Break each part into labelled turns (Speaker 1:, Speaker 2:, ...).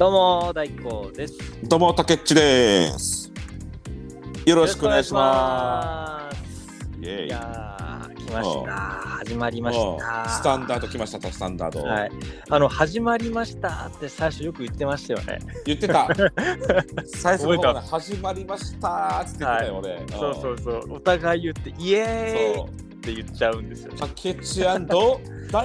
Speaker 1: どうも大光です。
Speaker 2: どうも、たけっちです。よろしくお願いします。
Speaker 1: す。
Speaker 2: イェイ
Speaker 1: いやー来ました。始まりました。
Speaker 2: スタンダード来ましたと、スタンダード。
Speaker 1: はい。あの始まりましたって最初よく言ってましたよね。
Speaker 2: 言ってた。最初の方始まりましたって言ってたよ、俺。
Speaker 1: そうそうそう。お互い言ってイエーイ
Speaker 2: そ
Speaker 1: って言っちゃうんですよ
Speaker 2: う。。たけっち大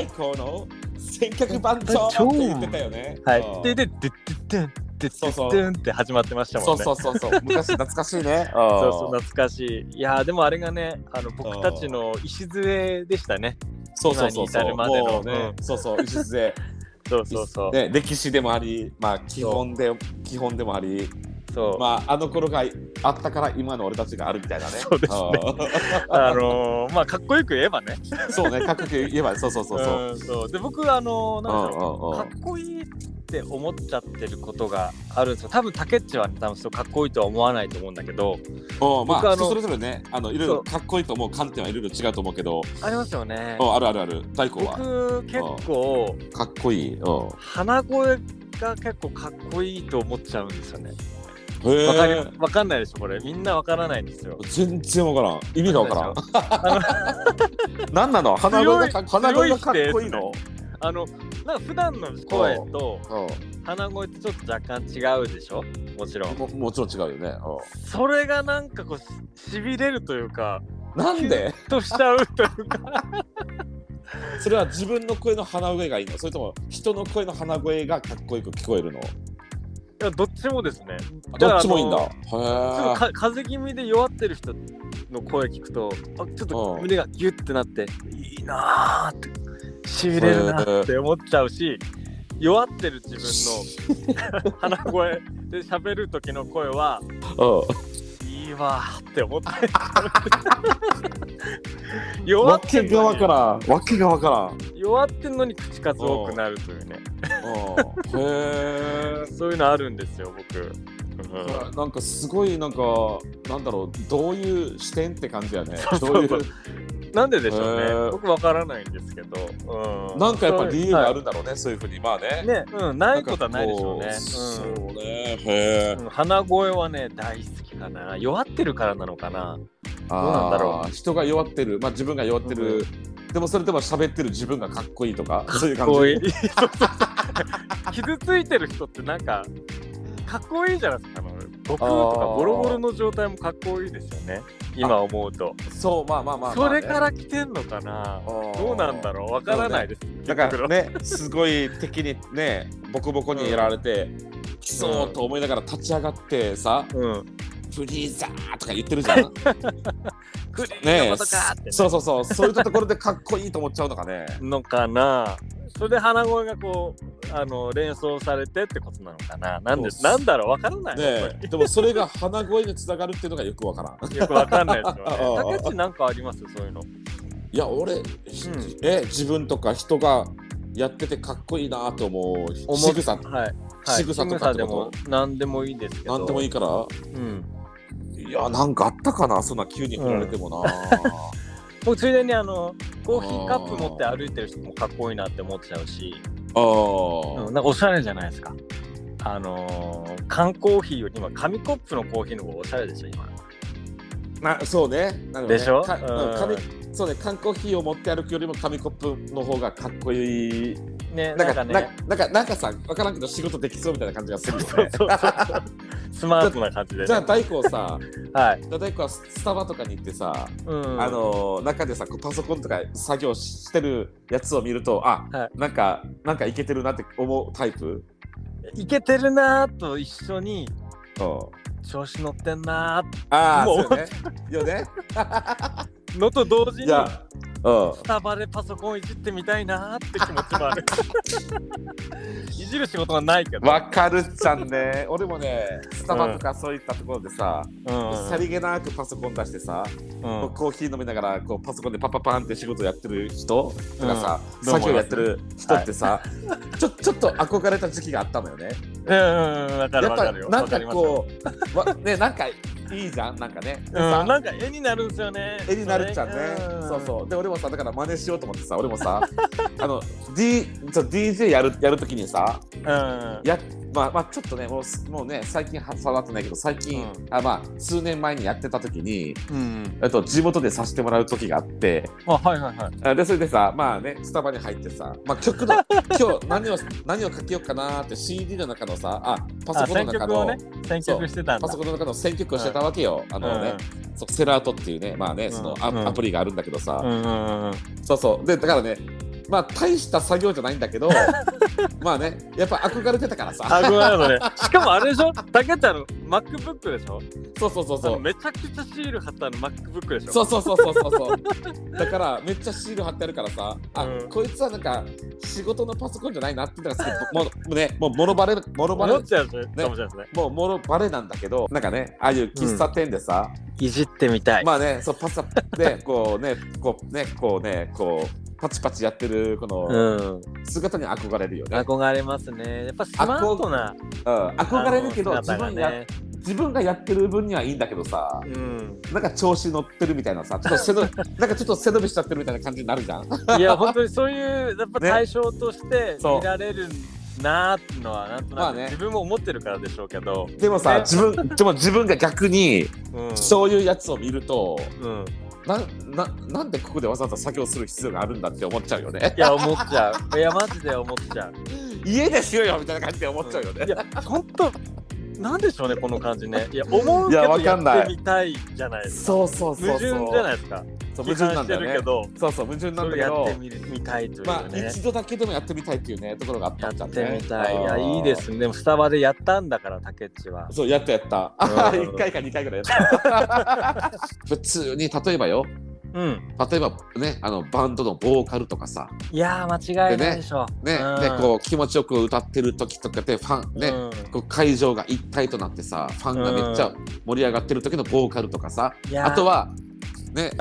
Speaker 2: 光の選曲番長って言ってたよね。
Speaker 1: はい
Speaker 2: うん。
Speaker 1: ででででででで
Speaker 2: そうそう
Speaker 1: でって始まってましたもんね。
Speaker 2: そうそうそうそう。昔懐かしいね。
Speaker 1: そうそう
Speaker 2: うん
Speaker 1: 懐かしい。いやーでもあれがね、あの僕たちの礎でしたね。
Speaker 2: そうそうそうそう。
Speaker 1: 至るまでの
Speaker 2: ね、そうそう、礎。
Speaker 1: そうそうそう。
Speaker 2: ね、歴史でもあり、まあ基本で基本でもあり、
Speaker 1: そう。
Speaker 2: まああの頃があったから今の俺たちがあるみたいなね。
Speaker 1: そうですねあのー、まあかっこよく言えばね。
Speaker 2: うんそうね、かっこよく言えばそうそうそうそう。
Speaker 1: うんそうで僕あのー、なんだろう。かっこいいって思っちゃってることがあるんですよ。多分タケッチは、ね、多分そうかっこいいとは思わないと思うんだけど、
Speaker 2: うんまあ
Speaker 1: 僕あの
Speaker 2: 人それぞれね、あのいろいろかっこいいと思う観点はいろいろ違うと思うけど、
Speaker 1: ありますよね。
Speaker 2: うんあるあるある。大光は
Speaker 1: 僕結構
Speaker 2: かっこいい。うん
Speaker 1: 鼻声が結構かっこいいと思っちゃうんですよね。
Speaker 2: へ
Speaker 1: わか。わかんないでしょこれみんなわからないんですよ。
Speaker 2: 全然わからん。意味がわからん。
Speaker 1: あ
Speaker 2: 何なの？鼻声が鼻声がかっこいいの？
Speaker 1: あのなんか普段の声と
Speaker 2: う
Speaker 1: 鼻声ってちょっと若干違うでしょ？もちろん
Speaker 2: ん。ももちろん違うよね。う
Speaker 1: それがなんかこうししびれるというか
Speaker 2: んなんで？
Speaker 1: としちゃうというか
Speaker 2: それは自分の声の鼻声がいいの？それとも人の声の鼻声がかっこよく聞こえるの？
Speaker 1: どっちもですね
Speaker 2: どっちもいいんだ。
Speaker 1: ちょっと
Speaker 2: へ
Speaker 1: か風邪気味で弱ってる人の声聞くとあちょっと
Speaker 2: うん
Speaker 1: 胸がギュッてなっていいなーってしびれるなーって思っちゃうし弱ってる自分の 鼻声で喋る時の声は
Speaker 2: え。うん。
Speaker 1: わー。って思って。
Speaker 2: わ
Speaker 1: 弱って
Speaker 2: けが
Speaker 1: んのに。
Speaker 2: わからん。わけがわからん。
Speaker 1: 弱ってんのに口数多くなるというね。
Speaker 2: うんへえ。
Speaker 1: そういうのあるんですよ僕、うん。
Speaker 2: なんかすごいなんかなんだろう。どういう視点って感じやね。どういう
Speaker 1: なんででしょうね
Speaker 2: へー
Speaker 1: 僕わからないんですけど、うん、
Speaker 2: なんかやっぱ理由があ
Speaker 1: る
Speaker 2: るんだろうね。そういうふうにまあね。
Speaker 1: ね、うん、ないことはないでしょうね。
Speaker 2: そううんね。へえ。
Speaker 1: うん鼻声はね、大好きかな。弱ってるからなのかな。
Speaker 2: どう
Speaker 1: なんだろ
Speaker 2: う。人が弱ってる、まあ自分が弱ってる。
Speaker 1: う
Speaker 2: でもそれでも喋ってる自分がかっこいいとか、そういう感じ？
Speaker 1: 傷ついてる人ってなんか、かっこいいじゃないですか。あの僕とかボロボロの状態もかっこいいですよね。今思うと。
Speaker 2: そう、まあまあまあまあね、
Speaker 1: それから来てんのかな？どうなんだろう？わからないです。
Speaker 2: だからね、すごい敵にね、ボコボコにやられて、来そうと思いながら立ち上がってさ、
Speaker 1: うん。
Speaker 2: フリーザーとか言ってるじゃん。
Speaker 1: ね、
Speaker 2: そうそうそう、そういうところでかっこいいと思っちゃうのかね。
Speaker 1: のかな。それで鼻声がこうあの連想されてってことなのかな。なんでなんだろうわからない。
Speaker 2: ねえでもそれが鼻声につながるっていうのがよくわからん。
Speaker 1: よくわかんないですよね。竹内なんかあります？そういうの。
Speaker 2: いや、俺、え、自分とか人がやっててかっこいいなと思う
Speaker 1: 思
Speaker 2: 仕草、
Speaker 1: はい。はい
Speaker 2: 仕草とか
Speaker 1: でも何でもいいですけど。
Speaker 2: なんでもいいから、
Speaker 1: うん。
Speaker 2: いや、なんかあったかな、そんな急に振られてもな。
Speaker 1: 僕ついでにあのコーヒーカップ持って歩いてる人もかっこいいなって思っちゃうし、
Speaker 2: あ
Speaker 1: うん、
Speaker 2: あ、
Speaker 1: なんかおしゃれじゃないですか。あのー、缶コーヒーより今紙コップのコーヒーの方がおしゃれでしょ今。
Speaker 2: なそうね。なるほどね
Speaker 1: でしょ？
Speaker 2: か
Speaker 1: うん
Speaker 2: うん紙そうね、缶コーヒーを持って歩くよりも紙コップの方がかっこいい。
Speaker 1: ね
Speaker 2: な
Speaker 1: んんかね。
Speaker 2: ななんか、なんかさ、わからんけど仕事できそうみたいな感じがするよね。
Speaker 1: そうそうそうスマートな感じで、ね。
Speaker 2: じゃあ、大光さ、
Speaker 1: はい。
Speaker 2: じゃあ大光はスタバとかに行ってさ、
Speaker 1: うん。
Speaker 2: あの中でさパソコンとか作業してるやつを見るとあ、
Speaker 1: は
Speaker 2: なんかなんかいけてるなって思うタイプ、
Speaker 1: いけてるなーと一緒に
Speaker 2: うん、
Speaker 1: 調子乗ってんな
Speaker 2: ああ
Speaker 1: もう
Speaker 2: そうよねよね
Speaker 1: ーのと同時にスタバでパソコンいじってみたいなーって気持ちもある。いじる仕事はないけど。
Speaker 2: わかるじゃんね俺もねスタバとかそういったところでさ、
Speaker 1: うん
Speaker 2: さりげなくパソコン出してさ、
Speaker 1: うん
Speaker 2: コーヒー飲みながらこうパソコンでパッパパンって仕事やってる人とかさ、
Speaker 1: うん
Speaker 2: 作業やってる人ってさ、ちょちょっと憧れた時期があったのよね。
Speaker 1: うんうんうんわかるかるよ。
Speaker 2: なんかこう、わねなんかいいじゃんなんかね。で
Speaker 1: うん、
Speaker 2: さ
Speaker 1: なんか絵になるんですよね。
Speaker 2: 絵になるっちゃうね。
Speaker 1: ん
Speaker 2: そうそう。で俺もさだから真似しようと思ってさ俺もさあの D DJ やるやるときにさ
Speaker 1: うん
Speaker 2: やまあまあちょっとねもうすもうね最近は触ってないけど最近、
Speaker 1: うん。
Speaker 2: あまあ数年前にやってた時に
Speaker 1: うん
Speaker 2: えっと地元でさせてもらう時があって
Speaker 1: あはいはいはい。
Speaker 2: あでそれでさまあねスタバに入ってさ、まあ、曲の 今日何を何をかけようかなーって CD の中のさあパソコンの中の、
Speaker 1: ね選曲してた
Speaker 2: パソコンの中の選曲をしてたわけよ、あのね、そうセラートっていうねまあねそのア,、
Speaker 1: うん。
Speaker 2: アプリがあるんだけどさ、
Speaker 1: うんうんうんうん。
Speaker 2: そうそう。でだからねまあ大した作業じゃないんだけど まあねやっぱ憧れてたからさ。
Speaker 1: あごめんなさいね。しかもあれでしょ？たけちゃんの MacBook でしょ？
Speaker 2: そうそうそうそう。
Speaker 1: めちゃくちゃシール貼ったの MacBook でしょ？
Speaker 2: そうそうそうそうそう。そうだからめっちゃシール貼ってあるからさあ、
Speaker 1: うん。
Speaker 2: こいつはなんか仕事のパソコンじゃないなっていうのがすごいもうねもうもろバレもろバレ。
Speaker 1: 思っちゃうね。
Speaker 2: もうもろバレなんだけどなんかねああいう喫茶店でさ、
Speaker 1: いじってみたい。
Speaker 2: まあねそうパサでこうねこうねこうねこうパチパチやってるこの
Speaker 1: うん。
Speaker 2: 姿に憧れるよね、
Speaker 1: 憧れますね。やっぱスマートな
Speaker 2: うん、憧れるけど
Speaker 1: あの
Speaker 2: 自分や、自分がやってる分にはいいんだけどさ
Speaker 1: うん。
Speaker 2: なんか調子乗ってるみたいなさちょっと背伸び なんかちょっと背伸びしちゃってるみたいな感じになるじゃん。
Speaker 1: いや本当にそういうやっぱ
Speaker 2: ね
Speaker 1: 対象として見られるなーっていうのはなんとなく
Speaker 2: まあね。
Speaker 1: 自分も思ってるからでしょうけど、
Speaker 2: でもさ
Speaker 1: ね。
Speaker 2: 自分でも自分が逆に
Speaker 1: うん。
Speaker 2: そういうやつを見ると
Speaker 1: うん、
Speaker 2: なななんでここでわざわざ作業する必要があるんだって思っちゃうよね。
Speaker 1: いや思っちゃう。いやマジで思っちゃう。
Speaker 2: 家でしろよみたいな感じで思っちゃうよね、
Speaker 1: いや本当なんでしょうねこの感じね。いや思うけどやってみたいじゃないですか。
Speaker 2: そうそうそうそう。
Speaker 1: 矛盾じゃないですか
Speaker 2: そう矛盾なんだよね。そうそう矛盾なんだけど
Speaker 1: ってみたいというね、
Speaker 2: まあ一度だけでもやってみたいっていうねところがあった
Speaker 1: やっ
Speaker 2: んじゃんね。
Speaker 1: てみたい。いやいいですね。でもスタバでやったんだから竹内は。
Speaker 2: そうやったやった。あ
Speaker 1: うん。
Speaker 2: 1回か2回ぐらいやった。普通に例えばよ。
Speaker 1: うん。
Speaker 2: 例えばねあのバンドのボーカルとかさ。
Speaker 1: いやー間違いないでしょ。
Speaker 2: ね,、
Speaker 1: うん。
Speaker 2: ねこう気持ちよく歌ってる時とかでファンね、
Speaker 1: うん。
Speaker 2: こう会場が一体となってさファンがめっちゃ盛り上がってる時のボーカルとかさ、あとはね。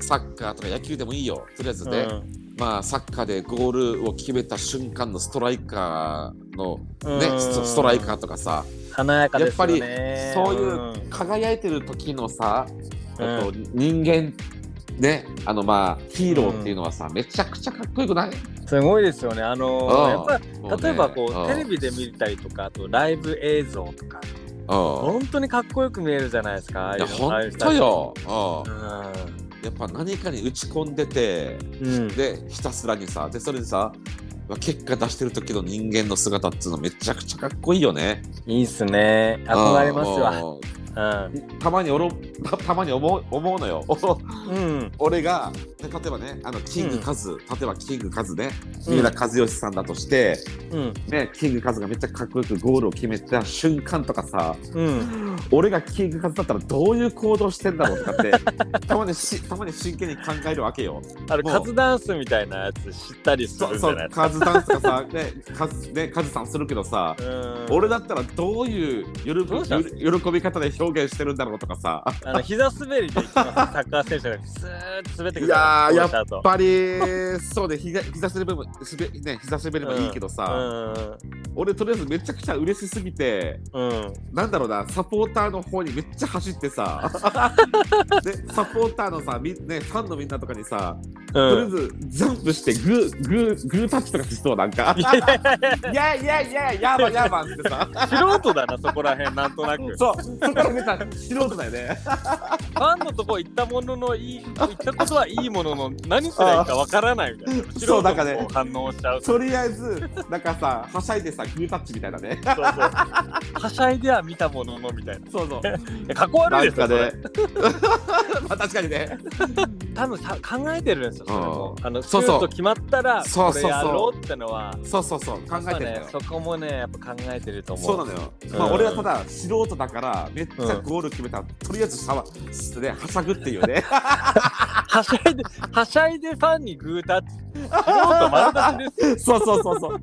Speaker 2: サッカーとか野球でもいいよ。とりあえずね、
Speaker 1: うん。
Speaker 2: まあサッカーでゴールを決めた瞬間のストライカーのね、
Speaker 1: うん。
Speaker 2: ストライカーとかさ。
Speaker 1: 華やかですよね。
Speaker 2: そういうん輝いてる時のさ、
Speaker 1: うん。
Speaker 2: あと人間ねあのまあヒーローっていうのはさ、めちゃくちゃかっこよくない？
Speaker 1: すごいですよね。あの
Speaker 2: うん。
Speaker 1: ーやっぱ例えばこう
Speaker 2: うん。
Speaker 1: テレビで見たりとかあとライブ映像とか
Speaker 2: うん
Speaker 1: 本当にかっこよく見えるじゃないですか
Speaker 2: いや
Speaker 1: いうのああいう
Speaker 2: 本
Speaker 1: 人たち
Speaker 2: 当よ、やっぱ何かに打ち込んでて
Speaker 1: ん、うん、
Speaker 2: でひたすらにさでそれでさ結果出してる時の人間の姿っていうのめちゃくちゃかっこいいよね。
Speaker 1: いいっすね。憧れますわ
Speaker 2: たまにおろた たまに思う思うのよ。
Speaker 1: うん。
Speaker 2: 俺がで例えばねあのキングカズ、例えばキングカズね
Speaker 1: うん。
Speaker 2: 三浦知良さんだとして、
Speaker 1: うん。
Speaker 2: ねキングカズがめっちゃかっこよくゴールを決めた瞬間とかさ
Speaker 1: うん。
Speaker 2: 俺がキングカズだったらどういう行動してんだろうとかって たまにしたまに真剣に考えるわけよ。
Speaker 1: あカズダンスみたいなやつ知ったりするじゃない
Speaker 2: カズダンスとかさねカズねカズさんするけどさ、
Speaker 1: うん。
Speaker 2: 俺だったらどういう喜び方で表現してるんだろうとかさ。
Speaker 1: あの膝滑りでサッカー選手がスーッと滑ってくる
Speaker 2: いややっぱりそうで膝膝滑りも滑ね膝滑りもいいけどさ、俺とりあえずめちゃくちゃ嬉しすぎて
Speaker 1: うんうん。
Speaker 2: なんだろうなサポーターの方にめっちゃ走ってさ。でサポーターのさみ、ね、ファンのみんなとかにさ、とりあえずジャンプしてグーグーグータッチとかしそうなんか。
Speaker 1: いやいやいや
Speaker 2: いや。ばやばってさ。
Speaker 1: 素人だなそこら辺なんとなく。フ
Speaker 2: そうそこから見たら素人だよね。
Speaker 1: ァンのとこ行ったもののいい行ったことはいいものの何すりゃいいかわからないみたいな。素人も反応しちゃう。
Speaker 2: とりあえずなんかさはしゃいでさグータッチみたいなね。
Speaker 1: そうそう。はしゃいでは見たもののみたいな。
Speaker 2: そうそう。
Speaker 1: いやかっこ悪
Speaker 2: ないん
Speaker 1: ですよ
Speaker 2: かね。まあ確かにね。
Speaker 1: 多分さ考えてるんですよ。それも。あのシ
Speaker 2: そうそう。
Speaker 1: 決まったら
Speaker 2: そうそうそう。
Speaker 1: やろうってのは。
Speaker 2: そうそうそう。考えてる
Speaker 1: そこもねやっぱ考えてると思う。
Speaker 2: そうなのよ、
Speaker 1: うん。
Speaker 2: まあ俺はただ素人だからめっちゃゴール決めたら、とりあえずシャワーしてねはしゃぐっていうね。
Speaker 1: はしゃいではしゃいでファンにグータッチ。素人丸出しです
Speaker 2: そうそうそうそう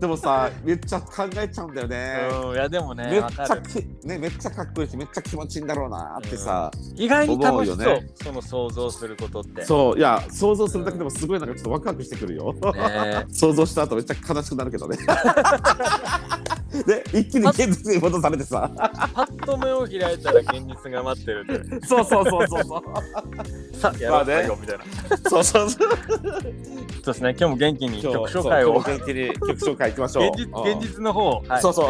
Speaker 2: でもさめっちゃ考えちゃうんだよね、
Speaker 1: うんいやでもね
Speaker 2: めっちゃきねめっちゃかっこいいしめっちゃ気持ちいいんだろうなってさ、
Speaker 1: 意外に楽しそう
Speaker 2: 思うよね。
Speaker 1: その想像することって。
Speaker 2: そういや想像するだけでもすごいなんかちょっとワクワクしてくるよ、
Speaker 1: ね
Speaker 2: 想像した後めっちゃ悲しくなるけどねで一気に現実に戻されてさ。
Speaker 1: パッと目を開いたら現実が待ってるって
Speaker 2: そうそうそうそうそう。
Speaker 1: さあやろう
Speaker 2: まあね
Speaker 1: よみたいな。
Speaker 2: そうそうそう。
Speaker 1: そうですね今日も元気に曲紹介を。
Speaker 2: 元気に曲紹介いきましょう。
Speaker 1: 現実の方はい
Speaker 2: そうそう。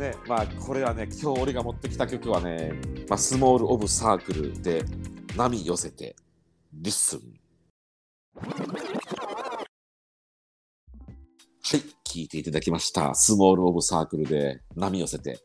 Speaker 2: ね、まあこれはね、今日俺が持ってきた曲はね、まあ、 Small of Circle で波寄せて、 listen。はい、聞いていただきました。スモール・オブ・サークルで波寄せて。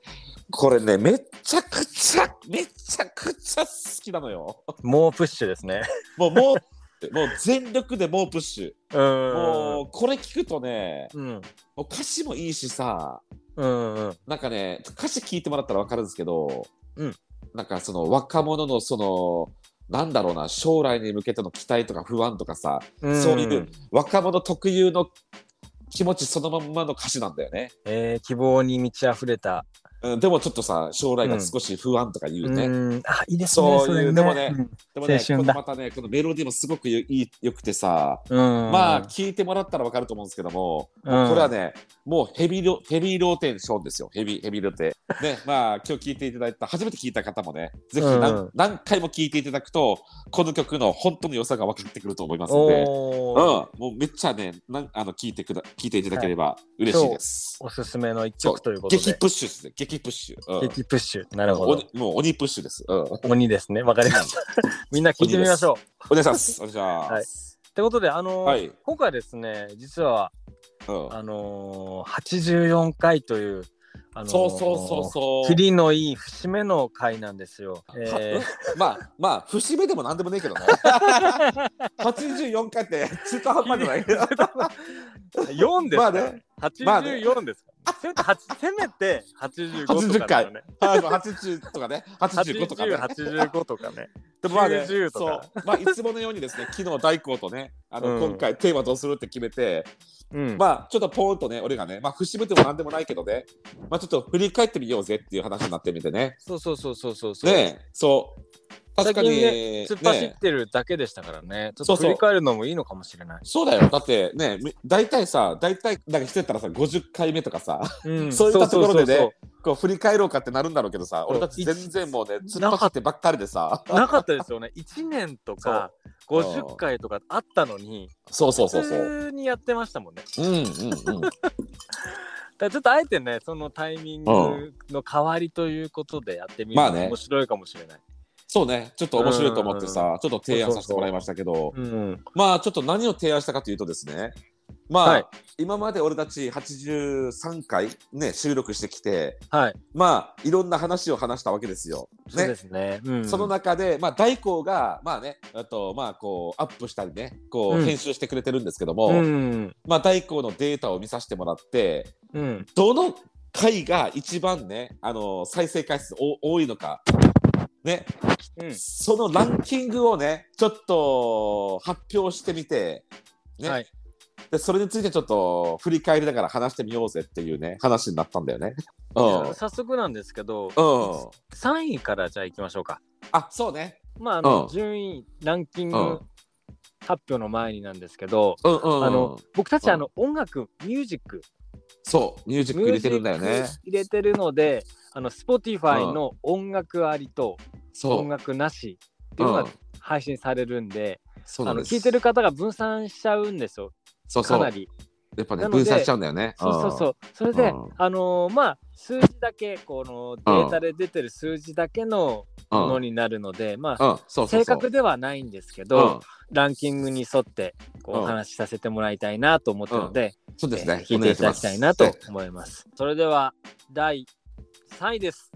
Speaker 2: これね、めっちゃくちゃ、めちゃくちゃ好きなのよ。
Speaker 1: もうプッシュですね
Speaker 2: もう、もう、もう全力でもうプッシュ。
Speaker 1: うん
Speaker 2: もう、これ聞くとね、
Speaker 1: うん
Speaker 2: もう歌詞もいいしさ、
Speaker 1: うんうん
Speaker 2: なんかね、歌詞聞いてもらったら分かるんですけど、
Speaker 1: うん
Speaker 2: なんかその若者のその、なんだろうな、将来に向けての期待とか不安とかさ、
Speaker 1: うん
Speaker 2: そういう若者特有の気持ちそのまんまの歌詞なんだよね。
Speaker 1: えー希望に満ち溢れた
Speaker 2: うん、でもちょっとさ、将来が少し不安とか言うね。
Speaker 1: うん。あいいですね
Speaker 2: そういう
Speaker 1: れ
Speaker 2: でもね
Speaker 1: うん。
Speaker 2: でもね、このまたね、このメロディーもすごくよいいよくてさ、
Speaker 1: うん。
Speaker 2: まあ聞いてもらったら分かると思うんですけども、
Speaker 1: うん。
Speaker 2: これはね、もうヘビロヘビーローテーションですよ、ヘビーヘビーローテ。ね、まあ今日聞いていただいた、初めて聞いた方もね、ぜひ何,、
Speaker 1: うん。
Speaker 2: 何回も聞いていただくと、この曲の本当の良さが分かってくると思いますので、うん、もうめっちゃね、なんあの聞いてくだ聞いていただければ嬉しいです。
Speaker 1: おすすめの一曲ということで。
Speaker 2: 激プッシュですね、激プッシュ。うん。
Speaker 1: 激プッシュ。なるほど。
Speaker 2: 鬼もう鬼プッシュです。うん、お
Speaker 1: 鬼ですね。わかりました。みんな聞いてみましょう。
Speaker 2: 願いします。お願いします。
Speaker 1: ってことであのー
Speaker 2: はい。
Speaker 1: 今回ですね実は
Speaker 2: うん。
Speaker 1: あのー、84回というあのー
Speaker 2: そうそうそうそう。
Speaker 1: キリのいい節目の回なんですよ。え
Speaker 2: は
Speaker 1: ー
Speaker 2: まあまあ節目でもなんでもねえけどね。84回って中途半端じゃない
Speaker 1: 4 ですか、
Speaker 2: まあね。まあね。
Speaker 1: 84ですか、せめてせめて85とかね。
Speaker 2: あの80とかね85とかね
Speaker 1: 80、85とかね。
Speaker 2: でもまあね
Speaker 1: 90と
Speaker 2: そ
Speaker 1: か
Speaker 2: うまあいつものようにですね昨日大光とねあの、
Speaker 1: うん
Speaker 2: 今回テーマどうするって決めて
Speaker 1: うん。
Speaker 2: まあちょっとポーンとね俺がねまあ節目でもなんでもないけどねまあちょっと振り返ってみようぜっていう話になってみてね
Speaker 1: そうそうそうそうそうそう。
Speaker 2: ねえそう確かに
Speaker 1: 突っ走
Speaker 2: ね
Speaker 1: ってるだけでしたからね。ちょっと振り返るのもいいのかもしれない。
Speaker 2: そうだよ。だってねみ大体さ大体なんかしてたらさ50回目とかさ
Speaker 1: うん。
Speaker 2: そういったところでねこう振り返ろうかってなるんだろうけどさ俺たち全然もうね突っ走ってばっかりでさ。
Speaker 1: なかったですよね。1年とか
Speaker 2: そう。
Speaker 1: 50回とかあったのに、
Speaker 2: そう。そうそう
Speaker 1: 普
Speaker 2: そう。
Speaker 1: 通にやってましたもんね。
Speaker 2: うんうんうん。
Speaker 1: だちょっとあえてね、そのタイミングの代わりということでやってみるの
Speaker 2: まあね。
Speaker 1: 面白いかもしれない。
Speaker 2: そうねちょっと面白いと思って
Speaker 1: う
Speaker 2: さちょっと提案させてもらいましたけど
Speaker 1: うん。
Speaker 2: まあちょっと何を提案したかというとですねまあ、
Speaker 1: はい
Speaker 2: 今まで俺たち83回ね収録してきて
Speaker 1: はい。
Speaker 2: まあいろんな話を話したわけですよ。
Speaker 1: そうで
Speaker 2: ね
Speaker 1: すね。うん
Speaker 2: その中で、まあ、大光が、まあね、あと、まあ、こう、アップしたりね、こう、
Speaker 1: うん
Speaker 2: 編集してくれてるんですけども、
Speaker 1: うん。
Speaker 2: まあ、大光のデータを見させてもらって、
Speaker 1: うん。
Speaker 2: どの回が一番ね、あの、再生回数お多いのか、ね、
Speaker 1: うん。
Speaker 2: そのランキングをね、ちょっと発表してみて、ね、
Speaker 1: はい。
Speaker 2: で、それについてちょっと振り返りながら話してみようぜっていうね、話になったんだよね。うん。
Speaker 1: 早速なんですけど、
Speaker 2: うん。
Speaker 1: 3位からじゃあ行きましょうか。
Speaker 2: あ、そうね。
Speaker 1: まあ、あの、
Speaker 2: うん
Speaker 1: 順位、ランキング
Speaker 2: うん
Speaker 1: 発表の前になんですけど、
Speaker 2: うんうん、うん。
Speaker 1: あの、僕たち、
Speaker 2: うん
Speaker 1: あの、音楽、ミュージック、
Speaker 2: そう、ミュージック入れてるんだよね
Speaker 1: 入れてるので、あの、Spotify の音楽ありと。音楽なしっていうのが
Speaker 2: うん
Speaker 1: 配信されるんで、あの、
Speaker 2: そうなんです。
Speaker 1: 聞いてる方が分散しちゃうんですよ、
Speaker 2: そうそう。
Speaker 1: かなり。
Speaker 2: やっぱね、
Speaker 1: なので
Speaker 2: 分散しちゃうんだよね。
Speaker 1: そうそうそう。それで、
Speaker 2: うん
Speaker 1: あのーまあ、数字だけ、このデータで出てる数字だけの
Speaker 2: うん。
Speaker 1: も
Speaker 2: うん。
Speaker 1: のになるので、まあ、
Speaker 2: うん、そうそうそう。
Speaker 1: 正確ではないんですけ
Speaker 2: う
Speaker 1: ど
Speaker 2: ん、、
Speaker 1: ランキングに沿ってこう
Speaker 2: うん
Speaker 1: お話しさせてもらいたいなと思ってるので、
Speaker 2: そうですね。
Speaker 1: えー聞いていただきたいなと思います。それでは第3位です。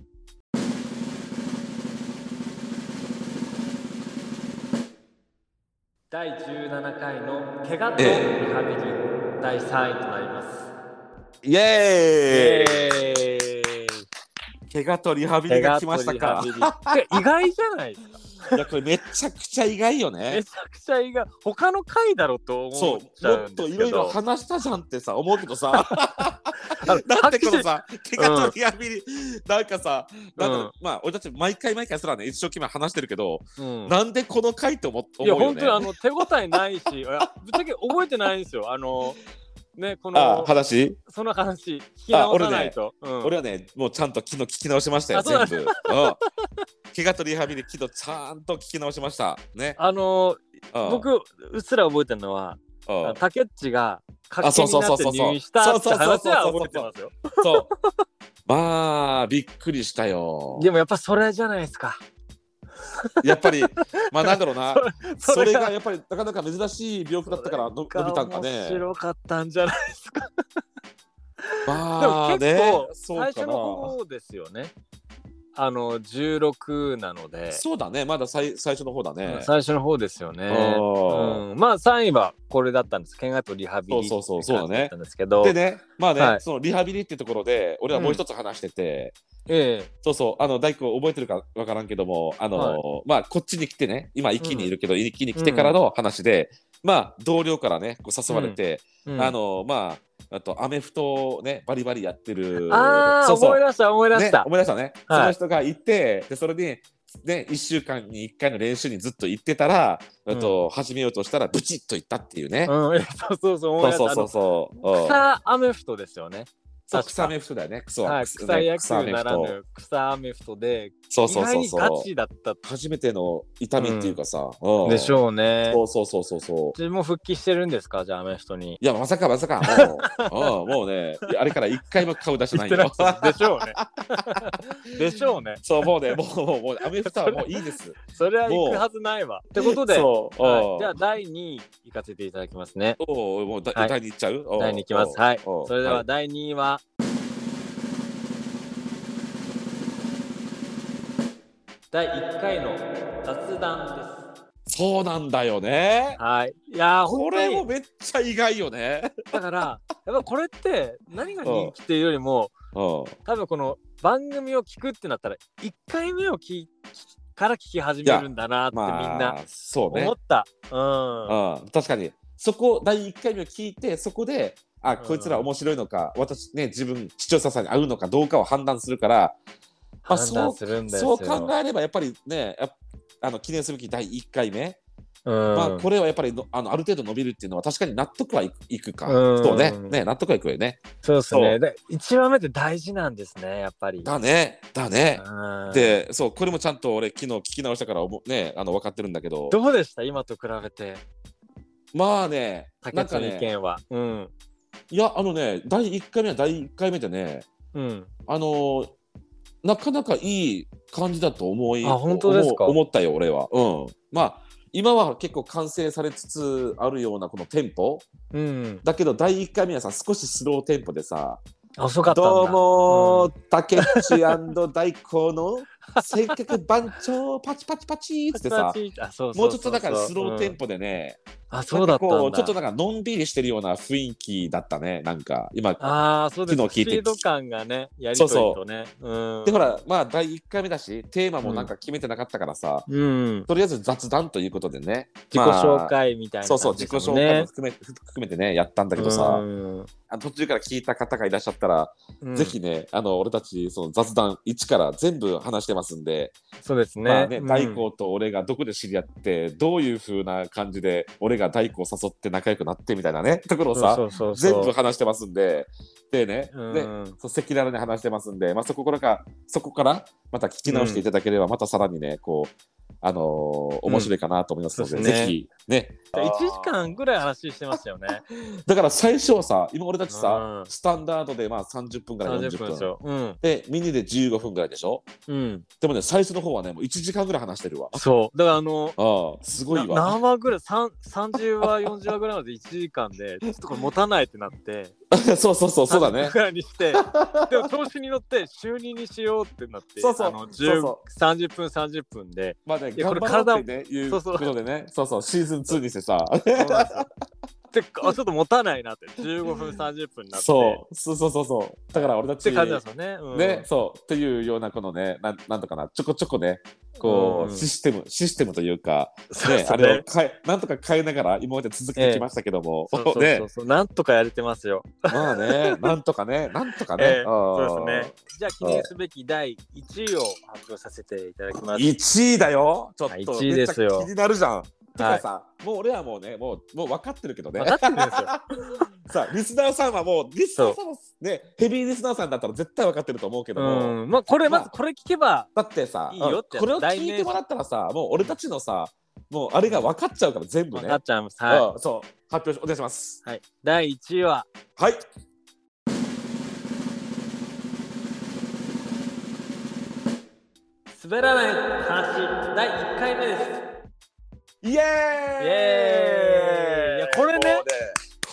Speaker 1: 第17回の怪我とリハビリ、第3位となります。
Speaker 2: イエーイ
Speaker 1: え
Speaker 2: 怪我とリハビ
Speaker 1: ー
Speaker 2: リが来ましたか。
Speaker 1: 意外じゃない？ですか。
Speaker 2: いや、これめちゃくちゃ意外よ
Speaker 1: め
Speaker 2: ね。
Speaker 1: ちゃくちゃ意外。他の回だろうと
Speaker 2: そう
Speaker 1: 思っ、ちゃう
Speaker 2: もっ。といろいろ話したじゃんってさ、思うけどさ。だってこのさ、怪我
Speaker 1: うん
Speaker 2: とリハビリ、なんかさ、なんだろう
Speaker 1: うん。
Speaker 2: まあ、俺たち毎回毎回そらね、一生懸命話してるけど、
Speaker 1: うん。
Speaker 2: なんでこの回って思思
Speaker 1: いうや。本当にあの手応えないし ぶっちゃけ覚えてないんですよ。あのねこ
Speaker 2: あ
Speaker 1: の
Speaker 2: 話？
Speaker 1: その話聞き直さないと、うん。
Speaker 2: 俺はねもうちゃんと昨日聞き直しましたよ全部。うん。怪我とリハビリ昨日ちゃんと聞き直しました。ね。
Speaker 1: あの
Speaker 2: うん。
Speaker 1: 僕うっすら覚えてるのは
Speaker 2: うん
Speaker 1: あタケッチが
Speaker 2: あ
Speaker 1: 活気になって
Speaker 2: そう。そうそうそう
Speaker 1: 入院したって話は覚えてますよ。
Speaker 2: そう。まあびっくりしたよ。
Speaker 1: でもやっぱそれじゃないですか。
Speaker 2: やっぱりまあなんだろうな。それ
Speaker 1: が
Speaker 2: がやっぱりなかなか珍しい病気だったからの伸びたんか
Speaker 1: 面
Speaker 2: ね
Speaker 1: 白かったんじゃないですか。
Speaker 2: まあね。
Speaker 1: 最初の
Speaker 2: な
Speaker 1: 方ですよねあの16なので、
Speaker 2: そうだね。まだ最最初の方だね。
Speaker 1: 最初の方ですよね、
Speaker 2: うん
Speaker 1: うん、まあ3位はこれだったんです。怪我とリハビリ
Speaker 2: そうそうそうそうだね。
Speaker 1: ですけど
Speaker 2: でねまあね、
Speaker 1: はい。
Speaker 2: そのリハビリってところで俺はもう一つ話してて、
Speaker 1: ええ。
Speaker 2: そうそう。あの大工覚えてるかわからんけどもあの、
Speaker 1: は
Speaker 2: まあこっちに来てね今一気にいるけど、一気に来てからの話で、まあ同僚からねこう誘われて、
Speaker 1: うん。
Speaker 2: あのまああとアメフトをねバリバリやってる。
Speaker 1: あー
Speaker 2: そうそう。
Speaker 1: 思い出した思い出し
Speaker 2: ね
Speaker 1: た、
Speaker 2: 思い出したね、
Speaker 1: はい。
Speaker 2: その人がいてでそれにね1週間に1回の練習にずっと行ってたら、
Speaker 1: うん。
Speaker 2: あと始めようとしたらブチッと行ったっていうね、
Speaker 1: うん、えそうそうそう
Speaker 2: そうそうそうそう。
Speaker 1: アメフトですよね
Speaker 2: そう草アメフトだよね。クソ、
Speaker 1: はい、
Speaker 2: ね
Speaker 1: 草野球ならぬ草アメフトで
Speaker 2: そうそうそうそう。
Speaker 1: チだった
Speaker 2: 初めての痛みっていうかさ、うん。
Speaker 1: でしょうね。
Speaker 2: そうそうそうそうそう。
Speaker 1: 自分も復帰してるんですか？じゃあアメフトに。
Speaker 2: いやまさかまさかもう。うんもうねあれから一回も顔出してないよ。
Speaker 1: でしょうね。でしょうね。
Speaker 2: そうもうねもうもうもうアメフトはもういいです。
Speaker 1: それは行くはずないわ。ってことで、はい。じゃあ第2位行かせていただきますね。
Speaker 2: おうもうだ、
Speaker 1: はい。
Speaker 2: 第二いっちゃう？
Speaker 1: 第2いきます。はい。それでは第2位は、第1回の雑談です。
Speaker 2: そうなんだよね
Speaker 1: はい。いやー、
Speaker 2: これもめっちゃ意外よね
Speaker 1: だから、やっぱこれって何が人気っていうよりも、
Speaker 2: うん
Speaker 1: 多分この番組を聞くってなったら、1回目を聞いから聞き始めるんだなってみん
Speaker 2: ま
Speaker 1: な
Speaker 2: あそうね
Speaker 1: 思った。うん。
Speaker 2: うん、確かにそこ第1回目を聞いてそこであ
Speaker 1: ん。
Speaker 2: こいつら面白いのか、私ね自分視聴者さんに合うのかどうかを判断するから、まあ
Speaker 1: 判断するんですよ。
Speaker 2: そう考えればやっぱりねあの記念すべき第1回目、
Speaker 1: うん。
Speaker 2: まあ、これはやっぱりのあのある程度伸びるっていうのは確かに納得はいくいくか、
Speaker 1: うん。
Speaker 2: そうね。ね納得はいくよね。
Speaker 1: そうです
Speaker 2: そ
Speaker 1: ね。で一番目って大事なんですね、やっぱり。
Speaker 2: だねだね、
Speaker 1: うん。
Speaker 2: でそうこれもちゃんと俺昨日聞き直したからおもねあの分かってるんだけど。
Speaker 1: どうでした？今と比べて、
Speaker 2: まあねなんかね
Speaker 1: の意見は。うん。
Speaker 2: いやあのね第1回目は第1回目でね
Speaker 1: うん。
Speaker 2: あのーなかなかいい感じだと思い
Speaker 1: あ本当ですか？
Speaker 2: 思ったよ俺は。うん、まあ今は結構完成されつつあるようなこのテンポ
Speaker 1: うん。
Speaker 2: だけど第1回目はさ少しスローテンポでさ
Speaker 1: 遅かったんだ。
Speaker 2: どうも
Speaker 1: うん
Speaker 2: ー、竹内大光のせっかく番長パチパチパチってさ もうちょっとだからスローテンポでね、
Speaker 1: うんあ、そうだった
Speaker 2: ちょっとなんかのんびりしてるような雰囲気だったねなんか今
Speaker 1: ああ、そうです。
Speaker 2: 昨日聞いて
Speaker 1: スピード感がね、やりとりとね。うん。
Speaker 2: でほらまあ第1回目だしテーマもなんか決めてなかったからさ、
Speaker 1: うん。
Speaker 2: とりあえず雑談ということでね
Speaker 1: 自己紹介みたいな
Speaker 2: そうそう自己紹介も
Speaker 1: ね。
Speaker 2: 含め含めてねやったんだけどさ、
Speaker 1: うん
Speaker 2: あの途中から聞いた方がいらっしゃったら、
Speaker 1: うん
Speaker 2: ぜひねあの俺たちその雑談1から全部話してますんで、
Speaker 1: そうですね。
Speaker 2: まあね
Speaker 1: うん
Speaker 2: 大光と俺がどこで知り合ってどういう風な感じで俺が大光を誘って仲良くなってみたいなねところをさ全部話してますんで。でね、
Speaker 1: うん。
Speaker 2: でそう赤裸々に話してますんで、まあ、そこからかそこからまた聞き直していただければ、またさらにねこうあのー面白いかなと思いますので、
Speaker 1: そうですね。
Speaker 2: ぜひね。
Speaker 1: 1時間ぐらい話してましたよね。
Speaker 2: だから最初はさ今俺たちさ、
Speaker 1: うん。
Speaker 2: スタンダードでまあ30分から
Speaker 1: 30
Speaker 2: 40分。
Speaker 1: 分でしょ。うん。
Speaker 2: でミニで15分ぐらいでしょ。
Speaker 1: うん。
Speaker 2: でもね最初の方はねもう1時間ぐらい話してるわ。
Speaker 1: そう。だからあの、
Speaker 2: ああすごい
Speaker 1: な
Speaker 2: わ
Speaker 1: 何話ぐらい、三30話、40話ぐらいまで1時間で、ちょっとこれ持たないってなって、
Speaker 2: そうそうそうそうだ
Speaker 1: 30
Speaker 2: ね
Speaker 1: 分ぐらいにして、でも調子に乗って週2にしようってなって、
Speaker 2: そうそう。
Speaker 1: あの
Speaker 2: そう
Speaker 1: 10
Speaker 2: そ
Speaker 1: 30分、30分で、
Speaker 2: まあね
Speaker 1: これ
Speaker 2: 頑張ろうってねいうこ
Speaker 1: そうそう。
Speaker 2: とでねそうそう。シーズン2にしてさ
Speaker 1: そうなんですよ。であちょっと持たないなって、15分、30分になって、
Speaker 2: そう。そうそうそうそう。だから俺たち
Speaker 1: って感じですよね。うん。
Speaker 2: ね、そう。っていうようなこのねなんなんとかな。ちょこちょこねこう、
Speaker 1: うん
Speaker 2: システムシステムというか
Speaker 1: そうです
Speaker 2: ね。あれを変えなんとか変えながら今まで続けてきましたけども、
Speaker 1: そうそう
Speaker 2: ね。
Speaker 1: そうそう、なんとかやれてますよ。
Speaker 2: まあねなんとかねなんとかね、
Speaker 1: ええ。
Speaker 2: あ
Speaker 1: そう
Speaker 2: ー
Speaker 1: ですね。じゃあ記念すべき第1位を発表させていただきます。
Speaker 2: 1位だよ。ちょっと、
Speaker 1: はい1位ですよ。
Speaker 2: 気になるじゃんだからさ、もう俺はもうね、もうもう分かってるけどね。
Speaker 1: 分かってるんですよ。
Speaker 2: さあ、リスナーさんはもう、リスナーさんはね、ヘビーリスナーさんだったら絶対分かってると思うけども、
Speaker 1: うん、まあこれ
Speaker 2: ま
Speaker 1: ずこれ聞けば、
Speaker 2: だってさ、
Speaker 1: いいよって
Speaker 2: うんこれを聞いてもらったらさ、もう俺たちのさ、もうあれが分かっちゃうから、全部ね。
Speaker 1: 分かっちゃいます。はい。
Speaker 2: うんそう、発表しお願いします。
Speaker 1: はい、第1位は、
Speaker 2: はい。
Speaker 1: 滑らない話、第1回目です。
Speaker 2: イエーイ
Speaker 1: イエーイいやこれね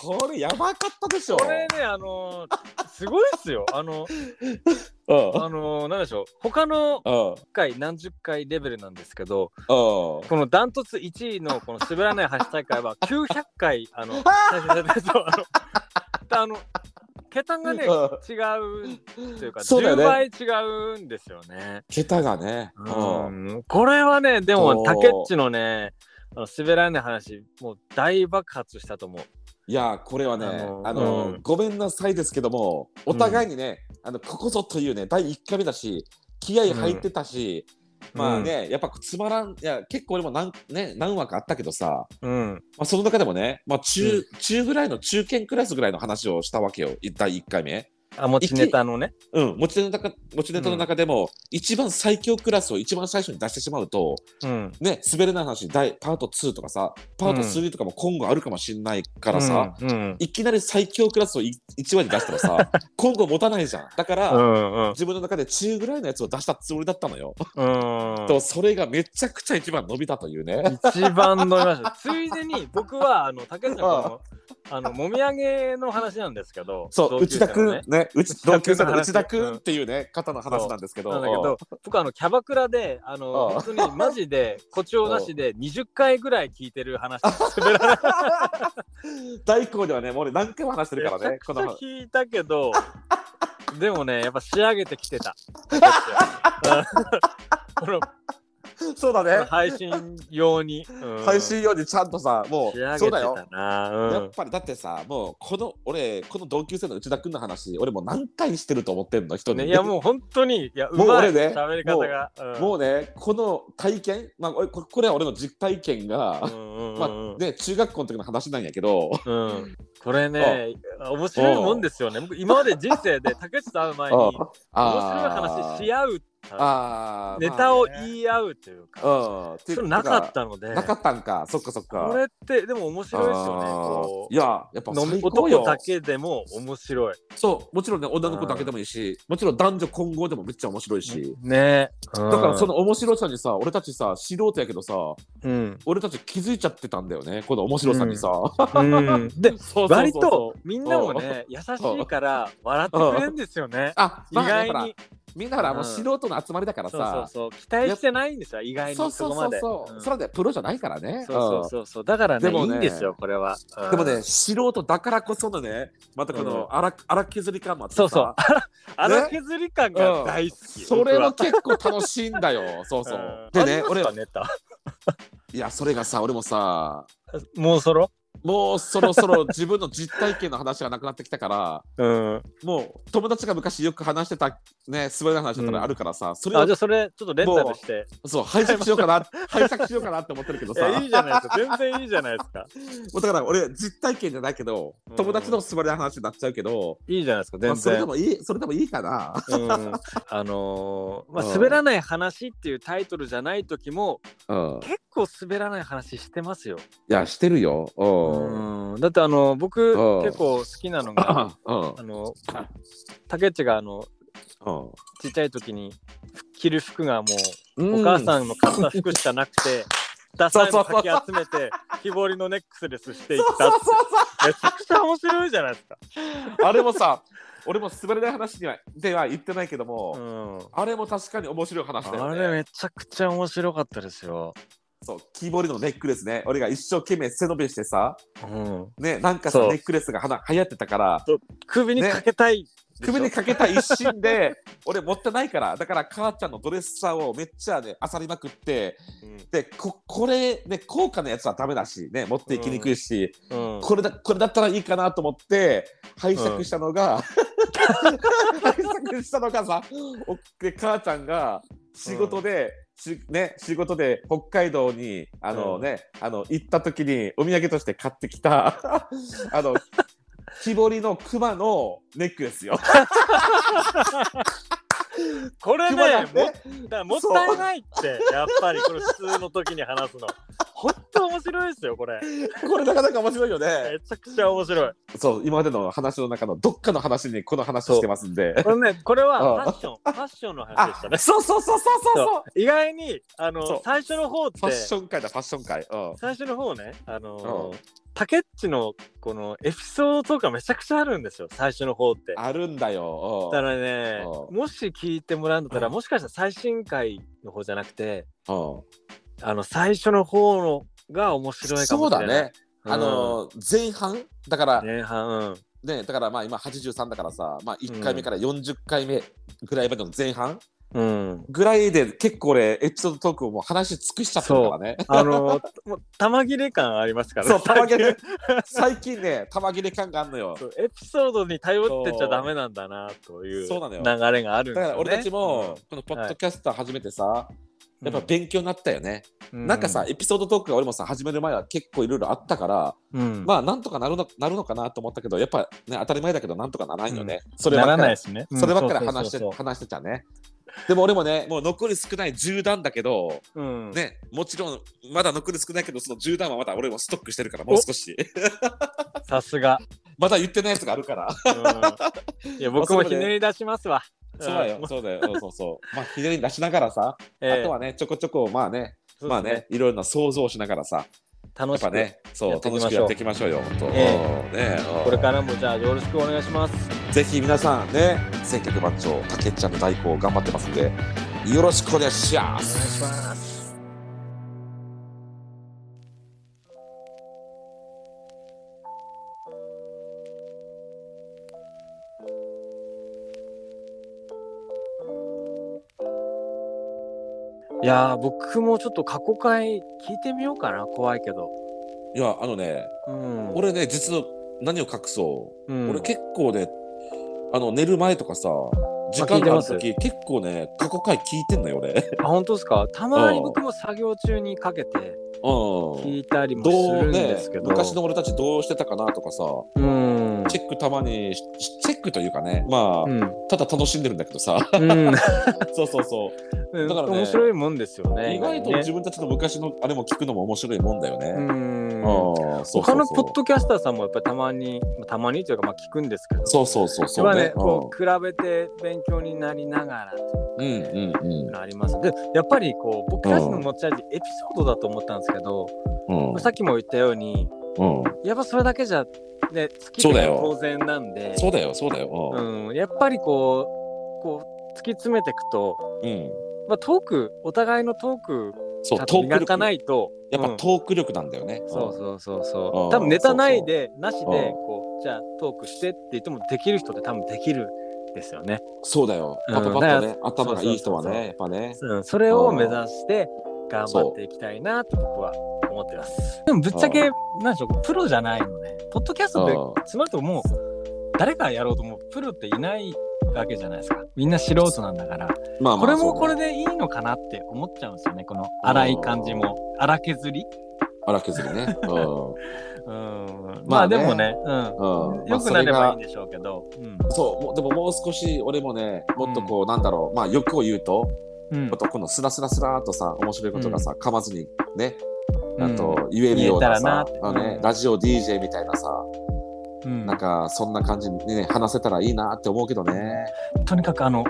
Speaker 2: これやばかったでしょ。
Speaker 1: これね、あのーすごいっすよ。あの、
Speaker 2: うん。
Speaker 1: あのーなんでしょう。他の
Speaker 2: うん。
Speaker 1: 回、何十回レベルなんですけど、
Speaker 2: うん。
Speaker 1: このダントツ1位のこの滑らない 橋大会は900回、あの、再生されてあの、あの、桁がね、
Speaker 2: うん
Speaker 1: 違うというか、
Speaker 2: ね
Speaker 1: 10倍違うんですよね。
Speaker 2: 桁がね。うん。
Speaker 1: うんこれはね、でも、
Speaker 2: そう
Speaker 1: 竹っちのね、あの滑らない話、もう大爆発したと思う。
Speaker 2: いやこれはね
Speaker 1: あの
Speaker 2: あの、
Speaker 1: うん
Speaker 2: ごめんなさいですけどもお互いにね、あのここぞというね第1回目だし気合入ってたし、まあね、やっぱつまらんいや結構俺も何,、ね、何話かあったけどさ、
Speaker 1: うん。
Speaker 2: まあ、その中でもね、まあ中中ぐらいの中堅クラスぐらいの話をしたわけよ第1回目。
Speaker 1: あ、持ちネタのね。
Speaker 2: うん、持ちネタ持ちネタの中でも、一番最強クラスを一番最初に出してしまうと、
Speaker 1: うん。
Speaker 2: ね、滑れない話第パート2とかさパート3とかも今後あるかもしれないからさ、
Speaker 1: うん。うん。
Speaker 2: いきなり最強クラスを1話に出したらさ 今後持たないじゃんだから、
Speaker 1: うん。うん。
Speaker 2: 自分の中で中ぐらいのやつを出したつもりだったのよ、
Speaker 1: うん。
Speaker 2: とそれがめちゃくちゃ一番伸びたというね
Speaker 1: 一番飲みました。ついでに僕はあの竹内さんの あのもみあげの話なんですけど、
Speaker 2: そう内田くん
Speaker 1: 生のね
Speaker 2: ね内同級生の
Speaker 1: 話
Speaker 2: 内田くん。っていうね方の話なんですけど。
Speaker 1: なんだけど、僕あのキャバクラであの
Speaker 2: うん。
Speaker 1: 本当にマジで誇張なしで20回ぐらい聞いてる話。
Speaker 2: 大工ではねもう俺何回も話してるからねこの
Speaker 1: 聞いたけど、でもねやっぱ仕上げてきてた。
Speaker 2: そうだね。
Speaker 1: 配信用に、うん。
Speaker 2: 配信用にちゃんとさもうそうだよ。
Speaker 1: うん。
Speaker 2: やっぱりだってさもうこの俺この同級生の内田くんの話俺もう何回してると思ってんの人に、
Speaker 1: ね、いやもう本当にいやう
Speaker 2: もう俺ね
Speaker 1: 喋り方が。うん。
Speaker 2: もうねこの体験まあ俺ここれは俺の実体験が、
Speaker 1: うんうんうん
Speaker 2: まあね中学校の時の話なんやけど。
Speaker 1: うん、これね面白いもんですよね。僕今まで人生で竹内と会う前に面白い話し合う
Speaker 2: あー
Speaker 1: ネタを
Speaker 2: まあね。
Speaker 1: 言い合うというか、
Speaker 2: うん。って
Speaker 1: それなかったので。
Speaker 2: なかったんか。そっかそっか。
Speaker 1: これってでも面白いですよね。こう
Speaker 2: いややっぱ
Speaker 1: 男だけでも面白い。
Speaker 2: そうもちろんね女の子だけでもいいしもちろん男女混合でもめっちゃ面白いし、
Speaker 1: ね。
Speaker 2: だからその面白さにさ俺たちさ素人やけどさ
Speaker 1: うん、
Speaker 2: 俺たち気づいちゃってたんだよね。この面白さにさ、
Speaker 1: うん、で割とみんなもね優しいから笑ってくれるんですよね。
Speaker 2: あ、
Speaker 1: 意外に
Speaker 2: みんなほらもう
Speaker 1: うん。
Speaker 2: 素人の集まりだから
Speaker 1: そうそう
Speaker 2: さ
Speaker 1: そう。期待してないんですよ意外に
Speaker 2: そうそうそう
Speaker 1: そ
Speaker 2: う、
Speaker 1: うん
Speaker 2: それでプロじゃないからね。
Speaker 1: そうそうそうそう。だからね
Speaker 2: でもね
Speaker 1: いいんですよこれは。
Speaker 2: うん。でもね素人だからこそのねまたこの荒,、荒削り感もあってさ。
Speaker 1: そうそう。荒削り感が大好き。
Speaker 2: それも結構楽しいんだよ。そうそう、
Speaker 1: うん。
Speaker 2: でね俺
Speaker 1: かネタ。
Speaker 2: いやそれがさ俺もさ
Speaker 1: もうそろ？
Speaker 2: もうそろそろ自分の実体験の話がなくなってきたから
Speaker 1: うん。
Speaker 2: もう友達が昔よく話してたね滑りの話だったらあるからさ、それを
Speaker 1: あじゃあそれちょっとレンタルして。
Speaker 2: そう拝借しようかな拝借しようかなって思ってるけどさ
Speaker 1: いや いいじゃないですか全然いいじゃないですか。
Speaker 2: もうだから俺実体験じゃないけど
Speaker 1: うん
Speaker 2: 友達の滑りの話になっちゃうけど、
Speaker 1: いいじゃないですか
Speaker 2: まあ、
Speaker 1: 全
Speaker 2: それで
Speaker 1: 然。
Speaker 2: もいいそれでもいいかな
Speaker 1: うん、あのー まあ、
Speaker 2: うん
Speaker 1: 滑らない話っていうタイトルじゃない時も
Speaker 2: うん
Speaker 1: 結構滑らない話してますよ。
Speaker 2: いやしてるようん
Speaker 1: うん。だってあの僕
Speaker 2: うん。
Speaker 1: 結構好きなのが
Speaker 2: うん。
Speaker 1: あの竹内があの
Speaker 2: うん
Speaker 1: ちっちゃい時に着る服がもう
Speaker 2: うん。
Speaker 1: お母さんの買った服しかなくて、ダサいのかき集めて木彫りのネックスレスしていったって。めちゃくちゃ面白いじゃないですか。
Speaker 2: あれもさ俺も滑れない話にはでは言ってないけども、
Speaker 1: うん、
Speaker 2: あれも確かに面白い話だよね。
Speaker 1: あれめちゃくちゃ面白かったですよ。
Speaker 2: そう木彫りのネックレスね。俺が一生懸命背伸びしてさ
Speaker 1: うん、
Speaker 2: ねなんかさ
Speaker 1: そう。
Speaker 2: ネックレスがはな流行ってたから。
Speaker 1: 首にかけたい。
Speaker 2: 首にかけた一心で俺持ってないから。だから母ちゃんのドレッサーをめっちゃね漁りまくってでここれね高価なやつはダメだしね持っていきにくいし、
Speaker 1: うん。うん
Speaker 2: これだこれだったらいいかなと思って拝借したのが、拝借したのがさおで母ちゃんが仕事でしね、仕事で北海道にあの、ねあの行った時にお土産として買ってきた あの木彫りの熊のネックレスよ。
Speaker 1: これねもだもったいないってやっぱりこれ普通の時に話すの。本当面白いですよこれ。
Speaker 2: これなかなか面白いよね。
Speaker 1: めちゃくちゃ面白い。
Speaker 2: そう今までの話の中のどっかの話にこの話してますんで。
Speaker 1: これねこれは
Speaker 2: うん。
Speaker 1: ファッションファッションの話でしたね。
Speaker 2: そうそうそうそうそう
Speaker 1: 意外にあの最初の方って
Speaker 2: ファッション界だファッション界。うん。
Speaker 1: 最初の方ねあの
Speaker 2: うん
Speaker 1: タケッチのこのエピソードとかめちゃくちゃあるんですよ最初の方って。
Speaker 2: あるんだよ。
Speaker 1: だからね
Speaker 2: う
Speaker 1: もし聞いてもらうんだったら
Speaker 2: うん
Speaker 1: もしかしたら最新回の方じゃなくて
Speaker 2: うん。うん
Speaker 1: あの最初の方のが面白いか
Speaker 2: そうだ
Speaker 1: もしれない。
Speaker 2: ね。あの前半？だから
Speaker 1: 前半うん。
Speaker 2: ねだからまあ今83だからさまあ1回目から40回目ぐらいまでの前半
Speaker 1: うん。
Speaker 2: ぐらいで結構俺エピソードトークをもう話し尽くしちゃってるからね。
Speaker 1: あのもう玉切れ感ありますから
Speaker 2: そう玉切れ。最近。ね玉切れ感があるのよ。
Speaker 1: エピソードに頼ってちゃダメなんだなという流れがあるんですよね。
Speaker 2: だから俺たちもこのポッドキャスト始めてさ、やっぱ勉強になったよね、
Speaker 1: うん。
Speaker 2: なんかさエピソードトークが俺もさ始める前は結構いろいろあったから、
Speaker 1: うん。
Speaker 2: まあなんとかなるのなるのかなと思ったけどやっぱね当たり前だけどなんとかならんよね、それ
Speaker 1: な
Speaker 2: ばっかり。
Speaker 1: らないですね
Speaker 2: そればっかり話して、
Speaker 1: うんそうそう。
Speaker 2: 話してたね でも俺もねもう残り少ない10段だけど
Speaker 1: そううん。
Speaker 2: ねもちろんまだ残り少ないけどその10段はまだ俺もストックしてるからもう少し。
Speaker 1: さすが。
Speaker 2: まだ言ってないやつがあるから。
Speaker 1: うん。いや僕もひねり出しますわ。
Speaker 2: そうだよ。
Speaker 1: ん。
Speaker 2: そうだよ。そうそうまあひねり出しながらさ、
Speaker 1: ええ。
Speaker 2: あとはねちょこちょこまあね
Speaker 1: そうです
Speaker 2: まあね、いろいろな想像しながらさ、や
Speaker 1: 楽しく
Speaker 2: ね、そう、楽しくやっていきましょうよ、本当。ねうん。
Speaker 1: これからもじゃあよろしくお願いします。
Speaker 2: ぜひ皆さんね、千客番長、たけっちゃんの代行頑張ってますんで、よろしくお願いしま
Speaker 1: お願いし
Speaker 2: す。
Speaker 1: ますいやー僕もちょっと過去回聞いてみようかな。怖いけど。
Speaker 2: いや、あのね、
Speaker 1: うん。
Speaker 2: 俺ね、実は何を隠そう、
Speaker 1: うん。
Speaker 2: 俺結構ね、あの、寝る前とかさ、時間があるとき、結構ね、過去回聞いてんのよ、俺。
Speaker 1: あ本当ですか？たまに
Speaker 2: うん。
Speaker 1: 僕も作業中にかけて
Speaker 2: うん。
Speaker 1: 聞いたりもするんですけど、
Speaker 2: 昔の俺たちどうしてたかなとかさ、
Speaker 1: うん
Speaker 2: チェックたまにし、チェックというかね、まあ、
Speaker 1: うん。
Speaker 2: ただ楽しんでるんだけどさ、
Speaker 1: うん。
Speaker 2: そうそうそう。だからね
Speaker 1: 面白いもんですよね
Speaker 2: 意外と
Speaker 1: ね。
Speaker 2: 自分たちの昔のあれも聞くのも面白いもんだよね。
Speaker 1: うん。
Speaker 2: ああそう
Speaker 1: 他のポッドキャスターさんもやっぱりたまにたまにというかまあ聞くんですけど。
Speaker 2: そうそうそうそう
Speaker 1: ね。
Speaker 2: ね。
Speaker 1: こう比べて勉強になりながら
Speaker 2: うんうんうん。
Speaker 1: のあります。でやっぱりこう僕たちの持ち味エピソードだと思ったんですけど、
Speaker 2: うん。
Speaker 1: さっきも言ったように
Speaker 2: うん。
Speaker 1: やっぱそれだけじゃね好き
Speaker 2: そうだよ。
Speaker 1: で当然なんで。
Speaker 2: そうだよそうだよ。
Speaker 1: うん、やっぱりこうこう突き詰めていくと、
Speaker 2: うん。
Speaker 1: まあ、トークお互いのトーク
Speaker 2: そうトーク力。
Speaker 1: ないと。
Speaker 2: やっぱ
Speaker 1: うん。
Speaker 2: トーク力なんだよね。
Speaker 1: そうそうそうそう。
Speaker 2: うん。
Speaker 1: 多分ネタないでなし
Speaker 2: うん。
Speaker 1: でこうじゃあトークしてって言ってもできる人って多分できるですよね、
Speaker 2: そうだよ。
Speaker 1: うん。
Speaker 2: パパパッとね頭がいい人は
Speaker 1: そうそうそうそう。
Speaker 2: ねやっぱね。
Speaker 1: うん、それを目指して頑張っていきたいなって僕は思ってます。でもぶっちゃけなんでしょうプロじゃないのでポッドキャストで
Speaker 2: うん。
Speaker 1: つまるともう誰かやろうともうプロっていないわけじゃないですか。みんな素人なんだから。
Speaker 2: まあまあ
Speaker 1: これもこれでいいのかなって思っちゃうんですよねこの粗い感じも。粗削り？
Speaker 2: 荒削りね。うん。
Speaker 1: うん。
Speaker 2: まあ
Speaker 1: でもね、うん。
Speaker 2: うん。
Speaker 1: よくなればいいんでしょうけど、
Speaker 2: そうでももう少し俺もねもっとこうなんだろう。まあ欲を言うと
Speaker 1: うん。
Speaker 2: もっとこのスラスラスラーっとさ面白いことがさ噛まずにねあ
Speaker 1: うん。
Speaker 2: と言えるようなさあのね
Speaker 1: うん
Speaker 2: ラジオ DJ みたいなさ
Speaker 1: うん。
Speaker 2: なんかそんな感じにね話せたらいいなって思うけどね。
Speaker 1: とにかくあの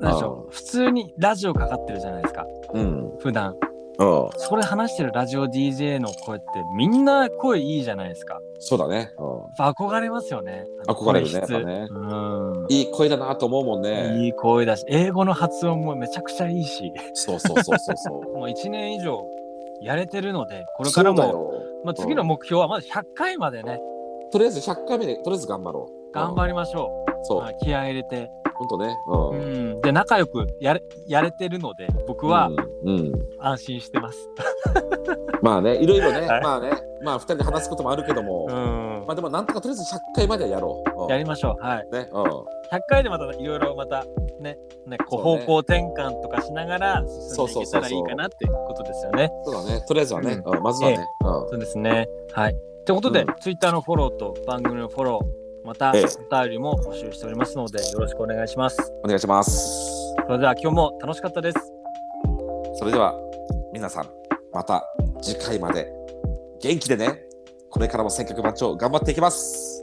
Speaker 1: なんでしょう普通にラジオかかってるじゃないですか。
Speaker 2: うん。
Speaker 1: 普段。
Speaker 2: うん。
Speaker 1: そこで話してるラジオ DJ の声ってみんな声いいじゃないですか。
Speaker 2: そうだね。
Speaker 1: 憧れますよね。
Speaker 2: 憧れるねね。
Speaker 1: うん。
Speaker 2: いい声だなと思うもんね。
Speaker 1: いい声だし英語の発音もめちゃくちゃいいし。
Speaker 2: そうそうそうそうそう。
Speaker 1: もう1年以上やれてるのでこれからも。まあ、次の目標はまず100回までね。
Speaker 2: とりあえず100回目でとりあえず頑張ろう。
Speaker 1: 頑張りましょう、
Speaker 2: そう。
Speaker 1: まあ、気合い入れて
Speaker 2: 本当ね。
Speaker 1: う
Speaker 2: うん。
Speaker 1: ん、で仲良くやれやれてるので僕は。安心してます。
Speaker 2: まあね、いろいろね、
Speaker 1: はい
Speaker 2: まあね、まあ二人で話すこともあるけども、
Speaker 1: うん
Speaker 2: まあでもなんとかとりあえず100回まではやろう。うん
Speaker 1: やりましょう。はい。
Speaker 2: ね、うん。
Speaker 1: 100回でまたいろいろまたねねこう方向転換とかしながら進んでいけたらいいかなっていうことですよね。
Speaker 2: そうだね、とりあえずはね、うん、まずはね、うん。
Speaker 1: そうですね。はい。ということで、
Speaker 2: うん
Speaker 1: Twitter のフォローと番組のフォロー、また
Speaker 2: ええ
Speaker 1: お便りも募集しておりますので、よろしくお願いします。
Speaker 2: お願いします。
Speaker 1: それでは今日も楽しかったです。
Speaker 2: それでは、皆さん、また次回まで元気でね、これからも千客番長頑張っていきます。